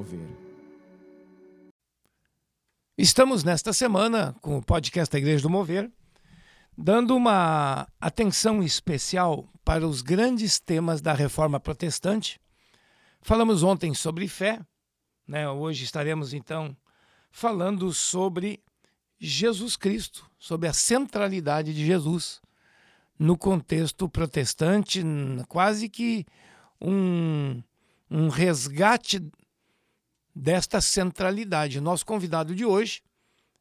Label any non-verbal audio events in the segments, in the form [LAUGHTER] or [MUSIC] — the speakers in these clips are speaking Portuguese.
Mover. Estamos nesta semana com o podcast da Igreja do Mover, dando uma atenção especial para os grandes temas da reforma protestante. Falamos ontem sobre fé, né? hoje estaremos então falando sobre Jesus Cristo, sobre a centralidade de Jesus no contexto protestante, quase que um, um resgate desta centralidade. Nosso convidado de hoje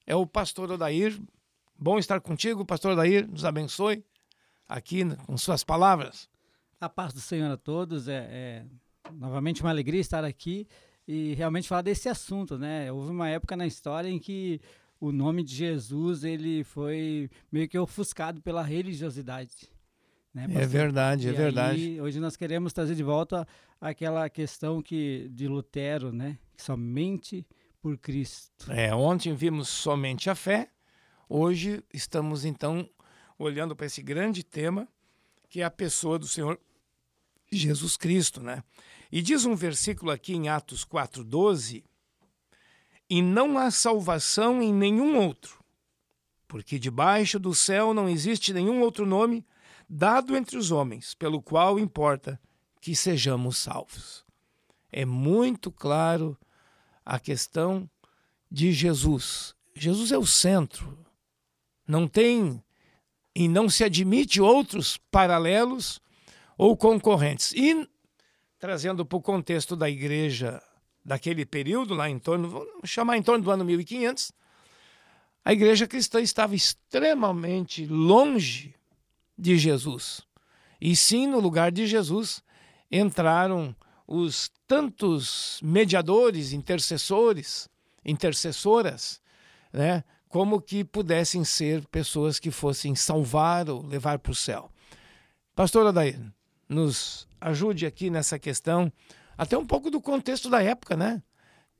é o pastor Odair. Bom estar contigo, pastor Odair, nos abençoe aqui com suas palavras. A paz do Senhor a todos, é, é novamente uma alegria estar aqui e realmente falar desse assunto, né? Houve uma época na história em que o nome de Jesus ele foi meio que ofuscado pela religiosidade. Né, é verdade, é verdade. Aí, hoje nós queremos trazer de volta aquela questão que de Lutero, né? Somente por Cristo. É, ontem vimos somente a fé. Hoje estamos então olhando para esse grande tema que é a pessoa do Senhor Jesus Cristo, né? E diz um versículo aqui em Atos 4:12, e não há salvação em nenhum outro, porque debaixo do céu não existe nenhum outro nome dado entre os homens, pelo qual importa que sejamos salvos. É muito claro a questão de Jesus. Jesus é o centro. Não tem e não se admite outros paralelos ou concorrentes. E trazendo para o contexto da igreja daquele período, lá em torno, vamos chamar em torno do ano 1500, a igreja cristã estava extremamente longe de Jesus. E sim, no lugar de Jesus entraram os tantos mediadores, intercessores, intercessoras, né, como que pudessem ser pessoas que fossem salvar ou levar para o céu. Pastor Adair, nos ajude aqui nessa questão, até um pouco do contexto da época, né?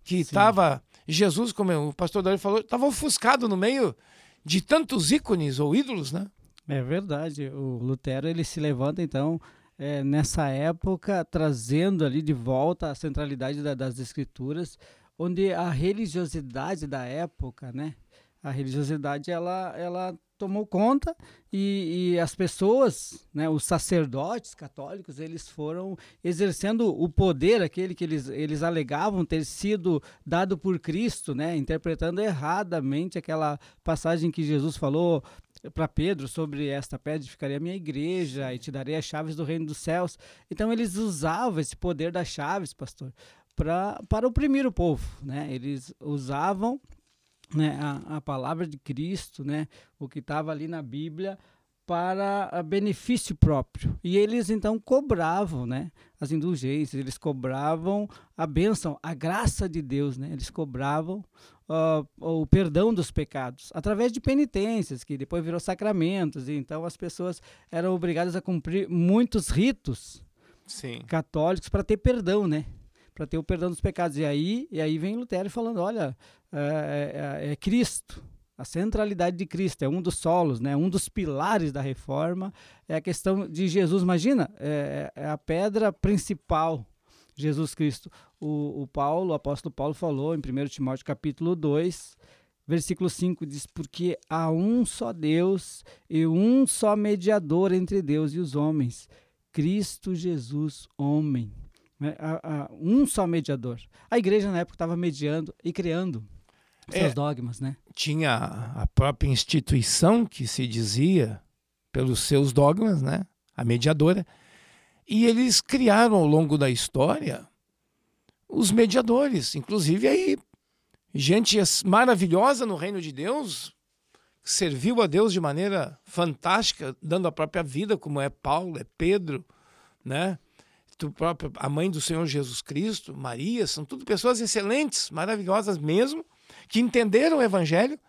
Que estava Jesus, como o pastor Adair falou, estava ofuscado no meio de tantos ícones ou ídolos, né? É verdade. O Lutero ele se levanta então é, nessa época trazendo ali de volta a centralidade da, das escrituras, onde a religiosidade da época, né? A religiosidade ela ela tomou conta e, e, as pessoas, né, os sacerdotes católicos, eles foram exercendo o poder, aquele que eles, eles alegavam ter sido dado por Cristo, né, interpretando erradamente aquela passagem que Jesus falou para Pedro sobre esta pedra ficaria a minha igreja e te darei as chaves do reino dos céus. Então eles usavam esse poder das chaves, pastor, pra, para oprimir o povo, né? Eles usavam né, a, a palavra de Cristo, né, o que estava ali na Bíblia, para benefício próprio. E eles então cobravam né, as indulgências, eles cobravam a bênção, a graça de Deus, né? eles cobravam uh, o perdão dos pecados através de penitências, que depois virou sacramentos. E então as pessoas eram obrigadas a cumprir muitos ritos Sim. católicos para ter perdão, né? para ter o perdão dos pecados. E aí, e aí vem Lutero falando, olha, é, é, é, Cristo, a centralidade de Cristo, é um dos solos, né, um dos pilares da reforma, é a questão de Jesus. Imagina, é, é a pedra principal, Jesus Cristo. O, o Paulo, o apóstolo Paulo falou em 1 Timóteo capítulo 2, versículo 5 diz: Porque há um só Deus e um só mediador entre Deus e os homens, Cristo Jesus, homem a, um só mediador. A igreja na época estava mediando e criando seus é, dogmas, né? Tinha a própria instituição que se dizia pelos seus dogmas, né? A mediadora. E eles criaram ao longo da história os mediadores, inclusive aí gente maravilhosa no reino de Deus, serviu a Deus de maneira fantástica, dando a própria vida, como é Paulo, é Pedro, né? próprio, a mãe do Senhor Jesus Cristo, Maria, são tudo pessoas excelentes, maravilhosas mesmo, que entenderam o Evangelho,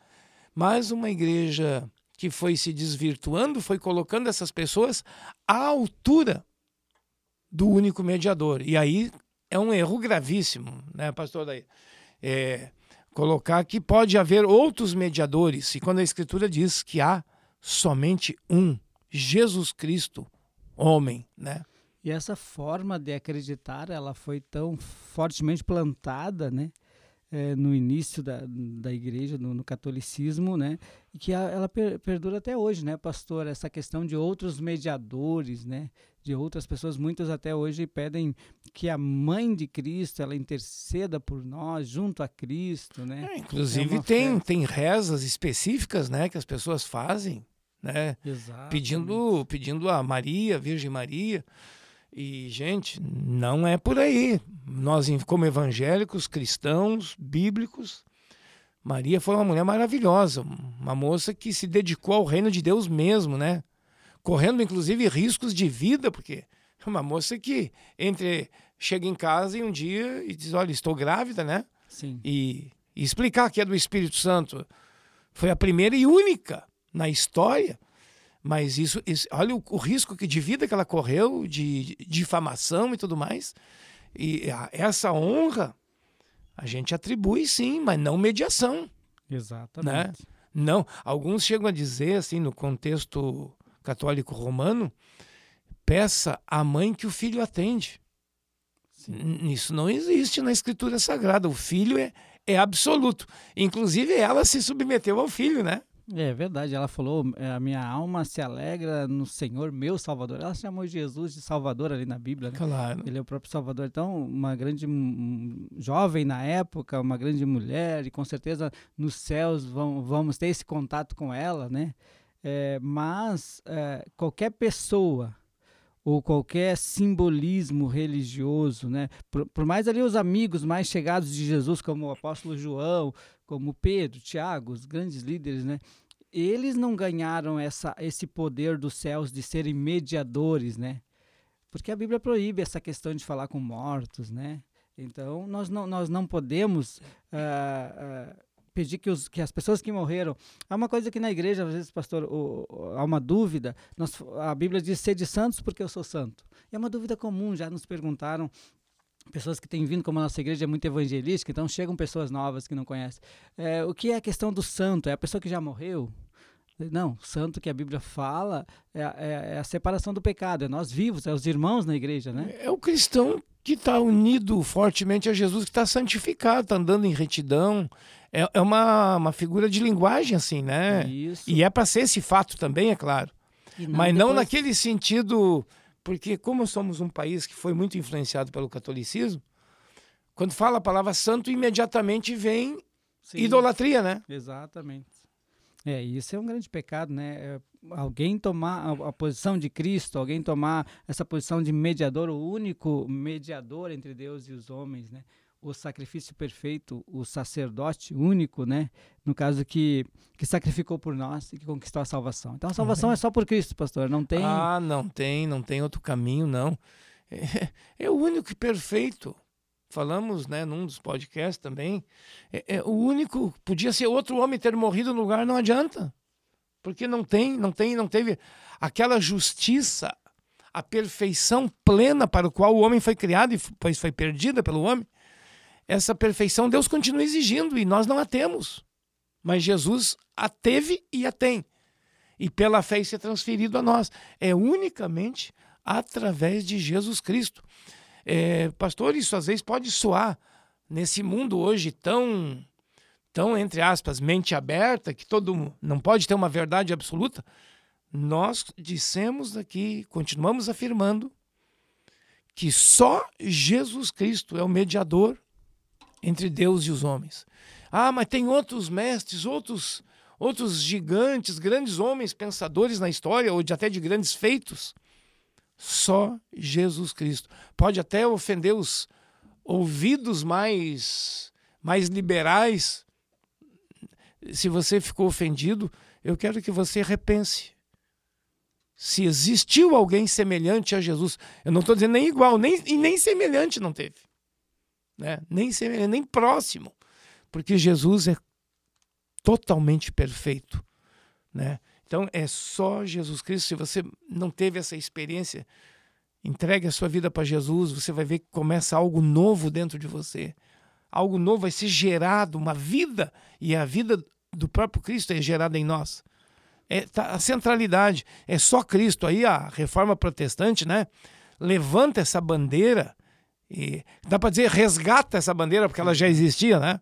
mas uma igreja que foi se desvirtuando, foi colocando essas pessoas à altura do único mediador. E aí é um erro gravíssimo, né, pastor? Daí, é, colocar que pode haver outros mediadores, e quando a Escritura diz que há somente um, Jesus Cristo, homem, né? E essa forma de acreditar, ela foi tão fortemente plantada, né? É, no início da, da igreja, no, no catolicismo, né? E que a, ela per, perdura até hoje, né, pastor? Essa questão de outros mediadores, né? De outras pessoas, muitas até hoje pedem que a mãe de Cristo, ela interceda por nós, junto a Cristo, né? É, inclusive é tem, tem rezas específicas, né? Que as pessoas fazem, né? Exatamente. Pedindo, pedindo a Maria, Virgem Maria, e, gente, não é por aí. Nós, como evangélicos, cristãos, bíblicos, Maria foi uma mulher maravilhosa, uma moça que se dedicou ao reino de Deus mesmo, né? Correndo, inclusive, riscos de vida, porque é uma moça que entre chega em casa e um dia e diz: Olha, estou grávida, né? Sim. E, e explicar que é do Espírito Santo. Foi a primeira e única na história mas isso, isso olha o, o, risco que de vida que ela correu, de, de difamação e tudo mais. E a, essa honra a gente atribui sim, mas não mediação. Exatamente. Né? Não, alguns chegam a dizer assim no contexto católico romano, peça à mãe que o filho atende. Sim. Isso não existe na escritura sagrada. O filho é, é absoluto. Inclusive ela se submeteu ao filho, né? É verdade, ela falou: é, a minha alma se alegra no Senhor, meu Salvador. Ela chamou Jesus de Salvador ali na Bíblia, né? Claro. Ele é o próprio Salvador. Então, uma grande jovem na época, uma grande mulher, e com certeza nos céus vão, vamos ter esse contato com ela, né? É, mas é, qualquer pessoa ou qualquer simbolismo religioso, né? Por, por, mais ali os amigos mais chegados de Jesus, como o apóstolo João, como Pedro, Tiago, os grandes líderes, né? Eles não ganharam essa, esse poder dos céus de serem mediadores, né? Porque a Bíblia proíbe essa questão de falar com mortos, né? Então, nós não, nós não podemos uh, uh, pedir que, os, que as pessoas que morreram. Há uma coisa que na igreja, às vezes, pastor, há uma dúvida. Nós, a Bíblia diz: sede santos porque eu sou santo. E é uma dúvida comum, já nos perguntaram. Pessoas que têm vindo, como a nossa igreja é muito evangelística, então chegam pessoas novas que não conhecem. É, o que é a questão do santo? É a pessoa que já morreu? Não, santo que a Bíblia fala é, é, é, a separação do pecado, é nós vivos, é os irmãos na igreja, né? É o cristão que está unido fortemente a Jesus, que está santificado, está andando em retidão, é, é uma, uma figura de linguagem, assim, né? Isso. E é para ser esse fato também, é claro. Não Mas depois... não naquele sentido, porque como somos um país que foi muito influenciado pelo catolicismo, quando fala a palavra santo, imediatamente vem Sim. idolatria, né? Exatamente. É, isso é um grande pecado, né? É, alguém tomar a, a, posição de Cristo, alguém tomar essa posição de mediador, o único mediador entre Deus e os homens, né? O sacrifício perfeito, o sacerdote único, né? No caso que, que sacrificou por nós e que conquistou a salvação. Então a salvação uhum. é só por Cristo, pastor, não tem Ah, não tem, não tem outro caminho, não. [LAUGHS] É, é o único e perfeito. Falamos, né, num dos podcasts também. É, é, o único, podia ser outro homem ter morrido no lugar, não adianta. Porque não tem, não tem, não teve aquela justiça, a perfeição plena para o qual o homem foi criado e pois foi perdida pelo homem essa perfeição Deus continua exigindo e nós não a temos. Mas Jesus a teve e a tem. E pela fé isso é transferido a nós. É unicamente através de Jesus Cristo. É, pastor, isso às vezes pode soar nesse mundo hoje tão, tão, entre aspas, mente aberta, que todo não pode ter uma verdade absoluta. Nós dissemos aqui, continuamos afirmando, que só Jesus Cristo é o mediador entre Deus e os homens. Ah, mas tem outros mestres, outros outros gigantes, grandes homens pensadores na história ou de, até de grandes feitos. Só Jesus Cristo. Pode até ofender os ouvidos mais mais liberais. Se você ficou ofendido, eu quero que você repense. Se existiu alguém semelhante a Jesus, eu não estou dizendo nem igual, nem, e nem semelhante não teve né? nem, nem próximo, porque Jesus é totalmente perfeito. Né? Então é só Jesus Cristo. Se você não teve essa experiência, entregue a sua vida para Jesus, você vai ver que começa algo novo dentro de você. Algo novo vai ser gerado, uma vida, e a vida do próprio Cristo é gerada em nós. É, tá, a centralidade é só Cristo. Aí a reforma protestante, né? levanta essa bandeira e dá para dizer resgata essa bandeira porque ela já existia, né?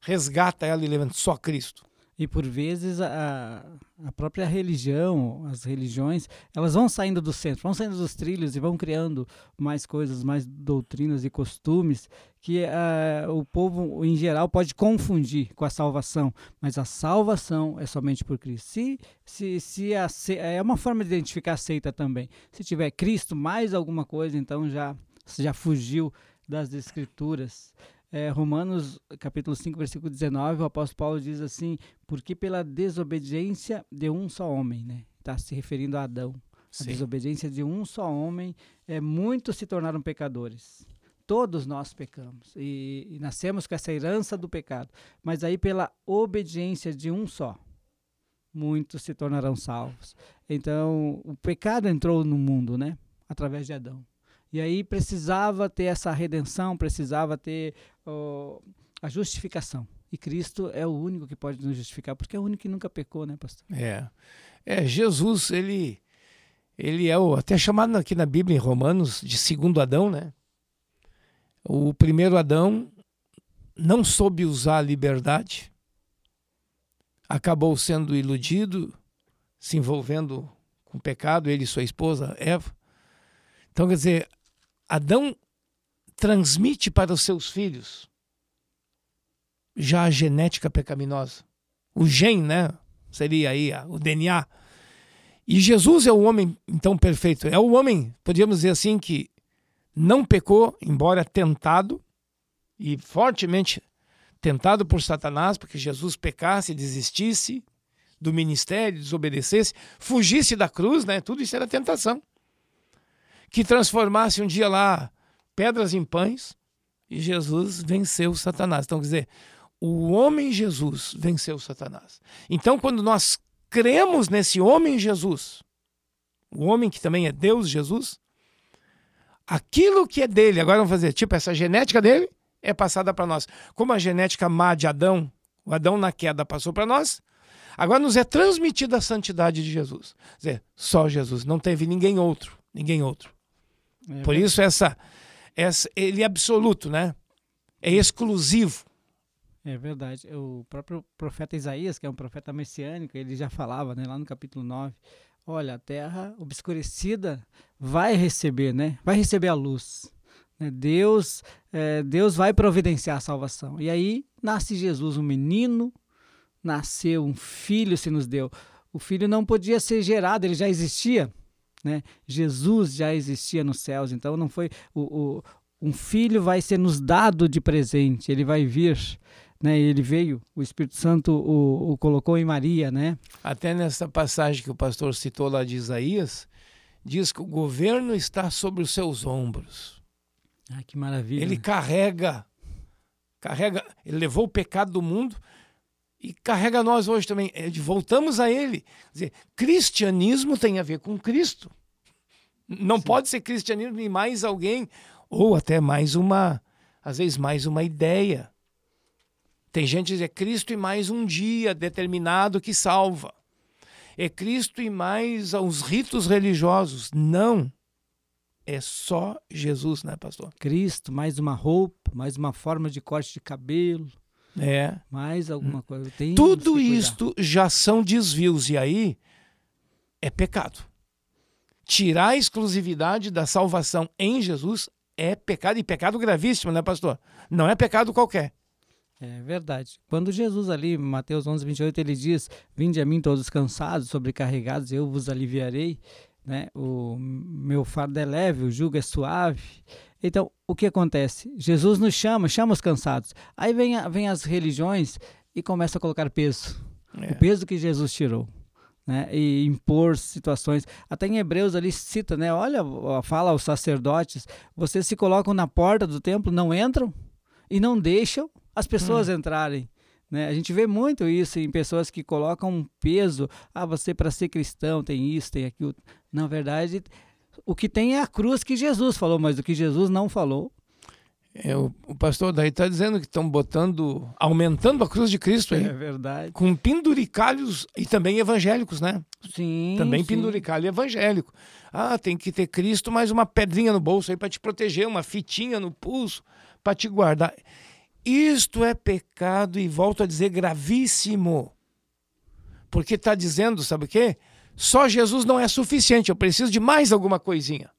Resgata ela e levanta só Cristo. E por vezes a, a própria religião, as religiões, elas vão saindo do centro, vão saindo dos trilhos e vão criando mais coisas, mais doutrinas e costumes que uh, o povo em geral pode confundir com a salvação, mas a salvação é somente por Cristo. Se, se, se a, é uma forma de identificar a seita também. Se tiver Cristo mais alguma coisa, então já já fugiu das escrituras. É, Romanos capítulo 5, versículo 19, o apóstolo Paulo diz assim, porque pela desobediência de um só homem, né? Está se referindo a Adão. A desobediência de um só homem, é, muitos se tornaram pecadores. Todos nós pecamos e, e nascemos com essa herança do pecado. Mas aí pela obediência de um só, muitos se tornarão salvos. Então, o pecado entrou no mundo, né? Através de Adão. E aí precisava ter essa redenção, precisava ter oh, a justificação. E Cristo é o único que pode nos justificar, porque é o único que nunca pecou, né, pastor? É. É, Jesus, ele ele é o, até chamado aqui na Bíblia em Romanos de segundo Adão, né? O primeiro Adão não soube usar a liberdade, acabou sendo iludido, se envolvendo com pecado, ele e sua esposa Eva. Então, quer dizer, Adão transmite para os seus filhos já a genética pecaminosa. O gene, né? Seria aí o DNA. E Jesus é o homem, então, perfeito. É o homem, podríamos dizer assim, que não pecou, embora tentado, e fortemente tentado por Satanás, porque Jesus pecasse, desistisse do ministério, desobedecesse, fugisse da cruz, né? Tudo isso era tentação que transformasse um dia lá pedras em pães e Jesus venceu Satanás. Então, quer dizer, o homem Jesus venceu Satanás. Então, quando nós cremos nesse homem Jesus, o homem que também é Deus Jesus, aquilo que é dele, agora vamos fazer, tipo, essa genética dele é passada para nós. Como a genética má de Adão, o Adão na queda passou para nós, agora nos é transmitida a santidade de Jesus. Quer dizer, só Jesus, não teve ninguém outro, ninguém outro. É Por isso essa, essa, ele é absoluto, né? É exclusivo. É verdade. O próprio profeta Isaías, que é um profeta messiânico, ele já falava, né, lá no capítulo 9, olha, a terra obscurecida vai receber, né? Vai receber a luz. Né? Deus, é, Deus vai providenciar a salvação. E aí nasce Jesus, um menino, nasceu um filho se nos deu. O filho não podia ser gerado, ele já existia. Né? Jesus já existia nos céus, então não foi o, o, um filho vai ser nos dado de presente, ele vai vir, né? Ele veio, o Espírito Santo o, o colocou em Maria, né? Até nessa passagem que o pastor citou lá de Isaías, diz que o governo está sobre os seus ombros. Ah, que maravilha! Ele carrega, carrega, ele levou o pecado do mundo e carrega nós hoje também. É voltamos a ele. Quer dizer, cristianismo tem a ver com Cristo. Não Sim. pode ser cristianismo nem mais alguém, ou até mais uma, às vezes mais uma ideia. Tem gente que diz é Cristo e mais um dia determinado que salva. É Cristo e mais os ritos religiosos. Não. É só Jesus, né, pastor? Cristo, mais uma roupa, mais uma forma de corte de cabelo é. Mais alguma coisa. Tem Tudo isto já são desvios, e aí é pecado. Tirar a exclusividade da salvação em Jesus é pecado, e pecado gravíssimo, né, pastor? Não é pecado qualquer. É verdade. Quando Jesus ali, Mateus 11, 28, ele diz: Vinde a mim todos cansados, sobrecarregados, eu vos aliviarei. Né? O meu fardo é leve, o jugo é suave. Então, o que acontece? Jesus nos chama, chama os cansados. Aí vem, a, vem as religiões e começa a colocar peso. É. O peso que Jesus tirou. Né? E impor situações. Até em Hebreus ali cita, né? Olha, fala aos sacerdotes: vocês se colocam na porta do templo, não entram e não deixam as pessoas hum. entrarem. Né? A gente vê muito isso em pessoas que colocam um peso. Ah, você para ser cristão tem isso, tem aquilo. Na verdade, o que tem é a cruz que Jesus falou, mas o que Jesus não falou. É, o, o, pastor daí está dizendo que estão botando, aumentando a cruz de Cristo aí. É verdade. Com penduricalhos e também evangélicos, né? Sim. Também sim. penduricalho evangélico. Ah, tem que ter Cristo mais uma pedrinha no bolso aí para te proteger, uma fitinha no pulso para te guardar. Isto é pecado e volto a dizer gravíssimo. Porque está dizendo, sabe o quê? Só Jesus não é suficiente, eu preciso de mais alguma coisinha.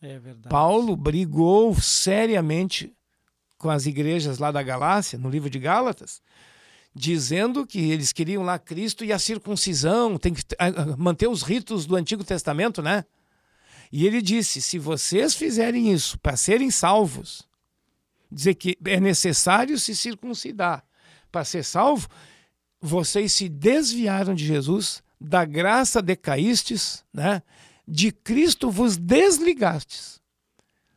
É verdade. Paulo brigou seriamente com as igrejas lá da Galácia, no livro de Gálatas, dizendo que eles queriam lá Cristo e a circuncisão, tem que manter os ritos do Antigo Testamento, né? E ele disse: se vocês fizerem isso para serem salvos, dizer que é necessário se circuncidar para ser salvo, vocês se desviaram de Jesus, da graça decaístes, né? de Cristo vos desligastes.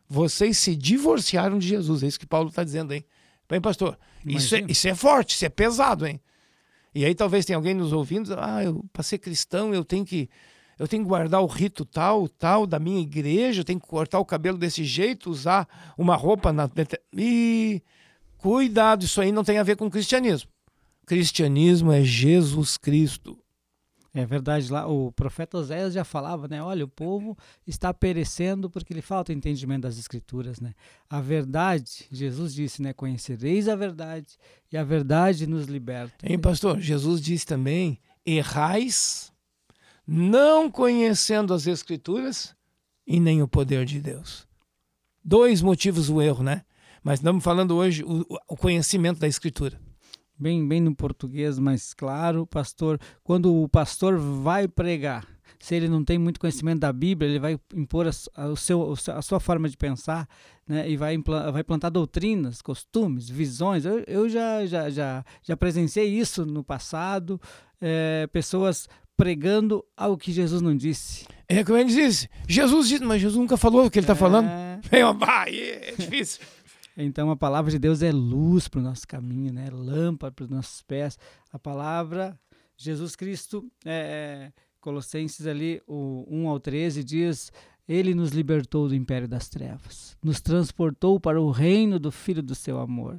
Vocês se divorciaram de Jesus. É isso que Paulo está dizendo, hein? Bem, pastor, isso é, isso é forte, isso é pesado, hein? E aí talvez tenha alguém nos ouvindo, ah, eu, para ser cristão eu tenho que eu tenho que guardar o rito tal, tal da minha igreja, eu tenho que cortar o cabelo desse jeito, usar uma roupa na e cuidado, isso aí não tem a ver com cristianismo. Cristianismo é Jesus Cristo. É verdade, lá o profeta Oséias já falava, né? Olha, o povo está perecendo porque lhe falta entendimento das escrituras, né? A verdade, Jesus disse, né? Conhecereis a verdade e a verdade nos liberta. Hein, pastor? Jesus disse também: errais, não conhecendo as escrituras e nem o poder de Deus. Dois motivos do erro, né? Mas estamos falando hoje o, o conhecimento da escritura bem, bem no português mais claro, pastor, quando o pastor vai pregar, se ele não tem muito conhecimento da Bíblia, ele vai impor a, a, o seu, a sua forma de pensar né, e vai, vai plantar doutrinas, costumes, visões. Eu, eu já, já, já, já presenciei isso no passado, é, pessoas pregando algo que Jesus não disse. É como ele disse, Jesus disse, mas Jesus nunca falou o que ele está é... falando. É, é difícil. Então a palavra de Deus é luz para o nosso caminho, né? lâmpada para os nossos pés. A palavra, Jesus Cristo, é, é Colossenses ali, o 1 ao 13, diz: Ele nos libertou do império das trevas, nos transportou para o reino do Filho do seu amor,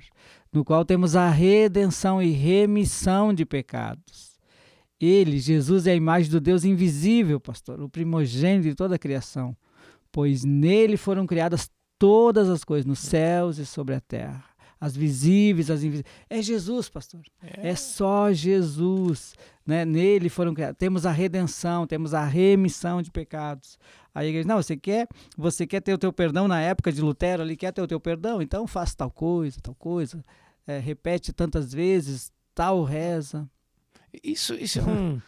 no qual temos a redenção e remissão de pecados. Ele, Jesus, é a imagem do Deus invisível, pastor, o primogênito de toda a criação, pois nele foram criadas todas as coisas nos céus e sobre a terra. As visíveis, as invisíveis. É Jesus, pastor. É, é só Jesus. Né? Nele foram criados. Temos a redenção, temos a remissão de pecados. Aí a igreja, não, você quer, você quer ter o teu perdão na época de Lutero, ele quer ter o teu perdão, então faça tal coisa, tal coisa. É, repete tantas vezes, tal reza. Isso, isso é um.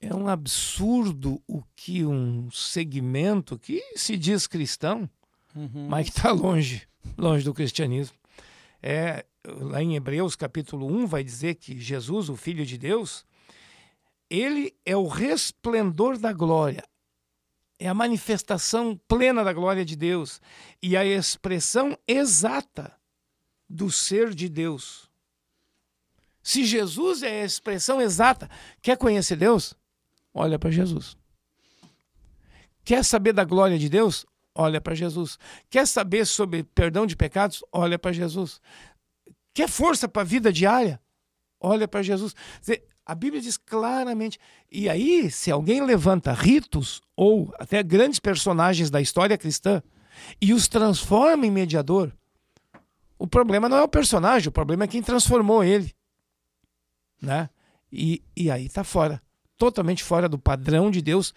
É um absurdo o que um segmento que se diz cristão uhum. mas que está longe, longe do cristianismo. É, lá em Hebreus capítulo 1 vai dizer que Jesus, o Filho de Deus, ele é o resplendor da glória, é a manifestação plena da glória de Deus e a expressão exata do ser de Deus. Se Jesus é a expressão exata, quer conhecer Deus? Olha para Jesus. Quer saber da glória de Deus? Olha para Jesus. Quer saber sobre perdão de pecados? Olha para Jesus. Quer força para a vida diária? Olha para Jesus. A Bíblia diz claramente. E aí, se alguém levanta ritos ou até grandes personagens da história cristã e os transforma em mediador, o problema não é o personagem, o problema é quem transformou ele. Né? E, e aí está fora. Totalmente fora do padrão de Deus.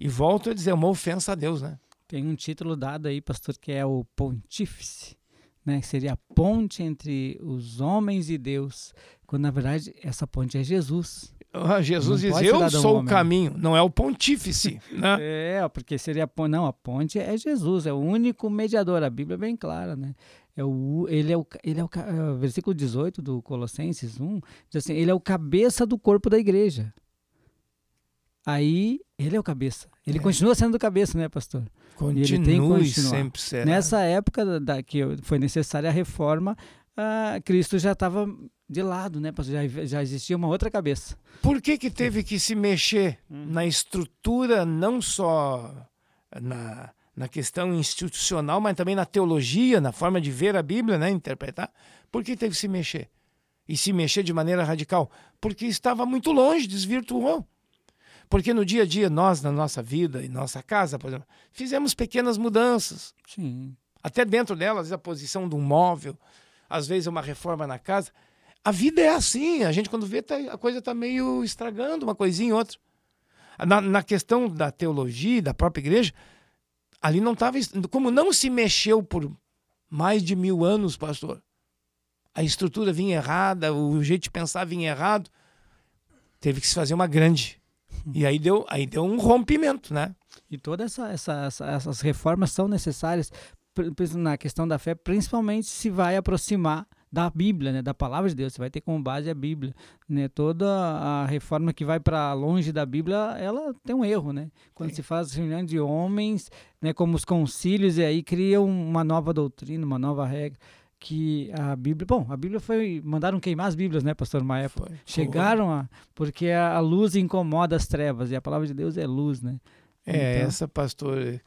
E volto a dizer, é uma ofensa a Deus, né? Tem um título dado aí, pastor, que é o Pontífice, né? Que seria a ponte entre os homens e Deus, quando na verdade essa ponte é Jesus. Ah, Jesus diz: Eu sou o caminho, não é o pontífice. [LAUGHS] Né? é, porque seria a ponte. Não, a ponte é Jesus, é o único mediador. A Bíblia é bem clara, né? É o, ele é o, ele é o é versículo 18 do Colossenses 1, diz assim: Ele é o cabeça do corpo da igreja. Aí ele é o cabeça. Ele é. continua sendo o cabeça, né, pastor? Continue sempre será. Nessa época da, da, que foi necessária a reforma, uh, Cristo já estava de lado, né, pastor? Já, já existia uma outra cabeça. Por que que teve que se mexer hum. na estrutura, não só na, na questão institucional, mas também na teologia, na forma de ver a Bíblia, né, interpretar. Por que teve que se mexer? E se mexer de maneira radical? Porque estava muito longe, desvirtuou. Porque no dia a dia, nós, na nossa vida, em nossa casa, por exemplo, fizemos pequenas mudanças. Sim. Até dentro delas, a posição de um móvel, às vezes uma reforma na casa. A vida é assim, a gente quando vê tá, a coisa está meio estragando, uma coisinha e outra. Na, na questão da teologia, da própria igreja, ali não estava. Como não se mexeu por mais de mil anos, pastor, a estrutura vinha errada, o jeito de pensar vinha errado, teve que se fazer uma grande. E aí deu, aí deu um rompimento, né? E todas essa, essa, essa, essas reformas são necessárias na questão da fé, principalmente se vai aproximar da Bíblia, né, da palavra de Deus. Você vai ter como base a Bíblia, né? Toda a reforma que vai para longe da Bíblia, ela tem um erro, né? Quando Sim. se faz reunião de homens, né, como os concílios e aí criam uma nova doutrina, uma nova regra que a Bíblia, bom, a Bíblia foi mandaram queimar as Bíblias, né, pastor Maia? Foi. Chegaram a porque a luz incomoda as trevas e a palavra de Deus é luz, né? É, então, essa pastor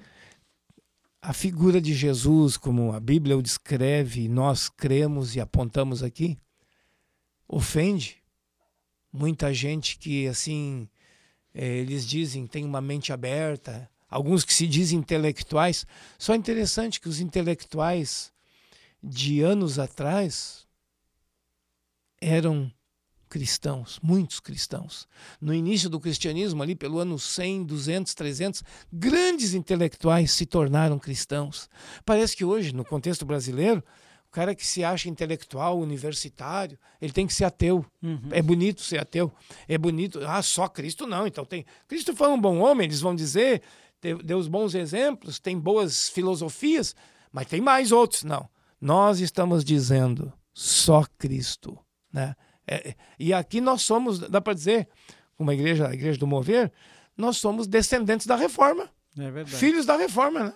a figura de Jesus, como a Bíblia o descreve, nós cremos e apontamos aqui, ofende muita gente que, assim, é, eles dizem tem uma mente aberta, alguns que se dizem intelectuais. Só é interessante que os intelectuais de anos atrás eram cristãos, muitos cristãos. No início do cristianismo, ali pelo ano 100, 200, 300, grandes intelectuais se tornaram cristãos. Parece que hoje, no contexto brasileiro, o cara que se acha intelectual, universitário, ele tem que ser ateu. Uhum. É bonito ser ateu. É bonito. Ah, só Cristo não. Então tem. Cristo foi um bom homem, eles vão dizer, deu os bons exemplos, tem boas filosofias, mas tem mais outros. Não. Nós estamos dizendo só Cristo, né? É, e aqui nós somos, dá para dizer, como a igreja, a igreja do mover, nós somos descendentes da reforma. É filhos da reforma, né?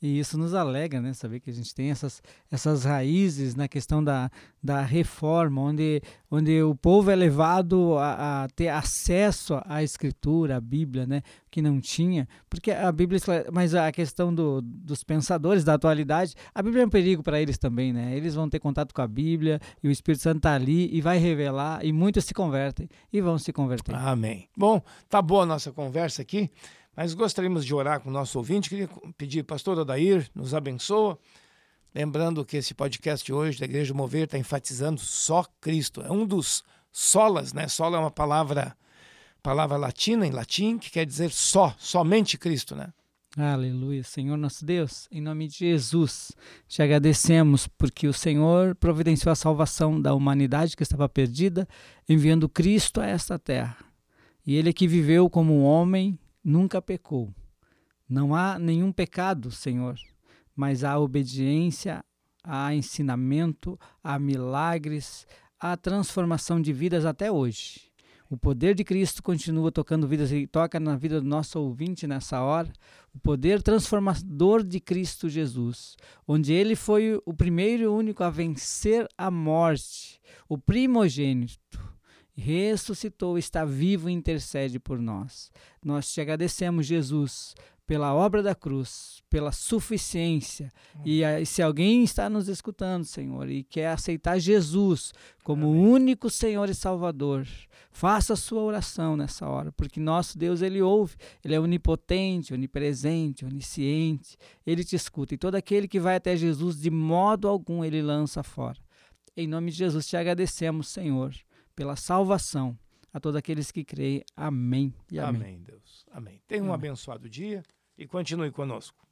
E isso nos alega, né? Saber que a gente tem essas, essas raízes na questão da, da reforma, onde, onde o povo é levado a, a ter acesso à escritura, à Bíblia, né? Que não tinha. Porque a Bíblia, mas a questão do, dos pensadores da atualidade, a Bíblia é um perigo para eles também, né? Eles vão ter contato com a Bíblia e o Espírito Santo está ali e vai revelar e muitos se convertem e vão se converter. Amém. Bom, tá boa a nossa conversa aqui. Mas gostaríamos de orar com o nosso ouvinte. Queria pedir, pastor Odair, nos abençoa. Lembrando que esse podcast hoje da Igreja Mover está enfatizando só Cristo. É um dos solas, né? Sola é uma palavra, palavra latina, em latim, que quer dizer só, somente Cristo, né? Aleluia, Senhor nosso Deus, em nome de Jesus, te agradecemos porque o Senhor providenciou a salvação da humanidade que estava perdida, enviando Cristo a esta terra. E ele que viveu como um homem, nunca pecou. Não há nenhum pecado, Senhor, mas há obediência, há ensinamento, há milagres, há transformação de vidas até hoje. O poder de Cristo continua tocando vidas e toca na vida do nosso ouvinte nessa hora. O poder transformador de Cristo Jesus, onde ele foi o primeiro e único a vencer a morte, o primogênito ressuscitou, está vivo e intercede por nós. Nós te agradecemos, Jesus, pela obra da cruz, pela suficiência. E, se alguém está nos escutando, Senhor, e quer aceitar Jesus como o único Senhor e Salvador, faça a sua oração nessa hora, porque nosso Deus, ele ouve, ele é onipotente, onipresente, onisciente, ele te escuta. E todo aquele que vai até Jesus, de modo algum, ele lança fora. Em nome de Jesus, te agradecemos, Senhor pela salvação a todos aqueles que creem. Amém e amém. Amém, Deus. Amém. Tenha um amém. abençoado dia e continue conosco.